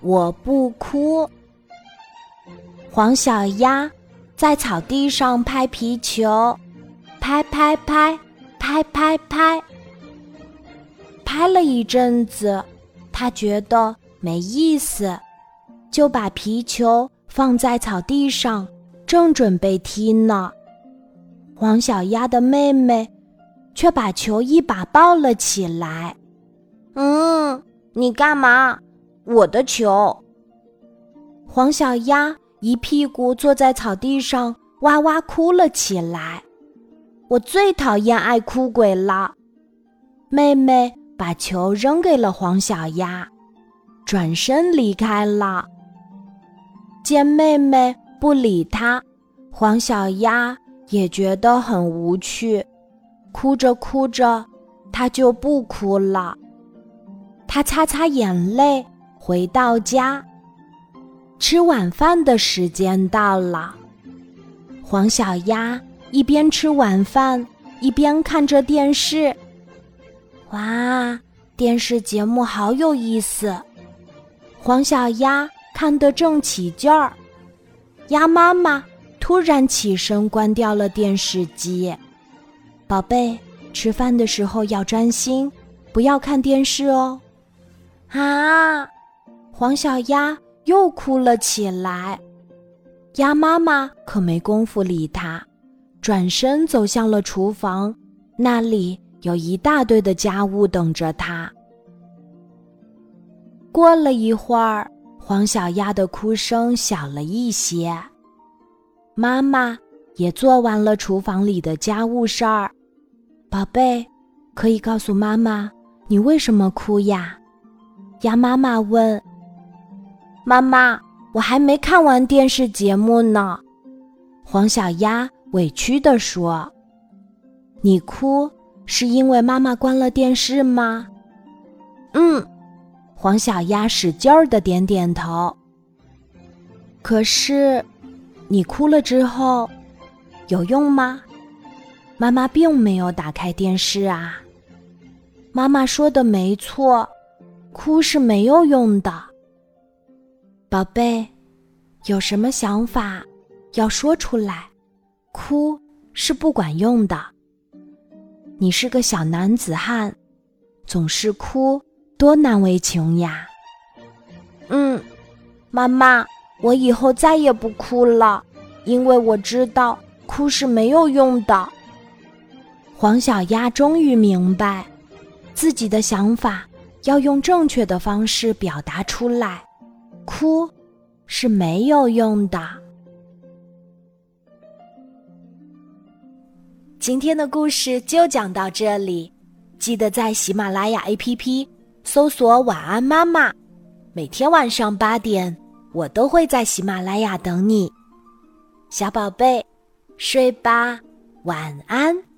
我不哭。黄小鸭在草地上拍皮球，拍拍拍，拍拍拍，拍了一阵子，他觉得没意思，就把皮球放在草地上，正准备踢呢。黄小鸭的妹妹却把球一把抱了起来。嗯，你干嘛？我的球。黄小鸭一屁股坐在草地上，哇哇哭了起来。我最讨厌爱哭鬼了。妹妹把球扔给了黄小鸭，转身离开了。见妹妹不理她，黄小鸭。也觉得很无趣，哭着哭着，他就不哭了。他擦擦眼泪，回到家。吃晚饭的时间到了，黄小鸭一边吃晚饭，一边看着电视。哇，电视节目好有意思！黄小鸭看得正起劲儿，鸭妈妈。突然起身，关掉了电视机。宝贝，吃饭的时候要专心，不要看电视哦。啊！黄小鸭又哭了起来。鸭妈妈可没工夫理它，转身走向了厨房，那里有一大堆的家务等着它。过了一会儿，黄小鸭的哭声小了一些。妈妈也做完了厨房里的家务事儿，宝贝，可以告诉妈妈你为什么哭呀？鸭妈妈问。妈妈，我还没看完电视节目呢。黄小鸭委屈地说：“你哭是因为妈妈关了电视吗？”嗯，黄小鸭使劲儿的点点头。可是。你哭了之后，有用吗？妈妈并没有打开电视啊。妈妈说的没错，哭是没有用的。宝贝，有什么想法要说出来？哭是不管用的。你是个小男子汉，总是哭，多难为情呀。嗯，妈妈。我以后再也不哭了，因为我知道哭是没有用的。黄小鸭终于明白，自己的想法要用正确的方式表达出来，哭是没有用的。今天的故事就讲到这里，记得在喜马拉雅 APP 搜索“晚安妈妈”，每天晚上八点。我都会在喜马拉雅等你，小宝贝，睡吧，晚安。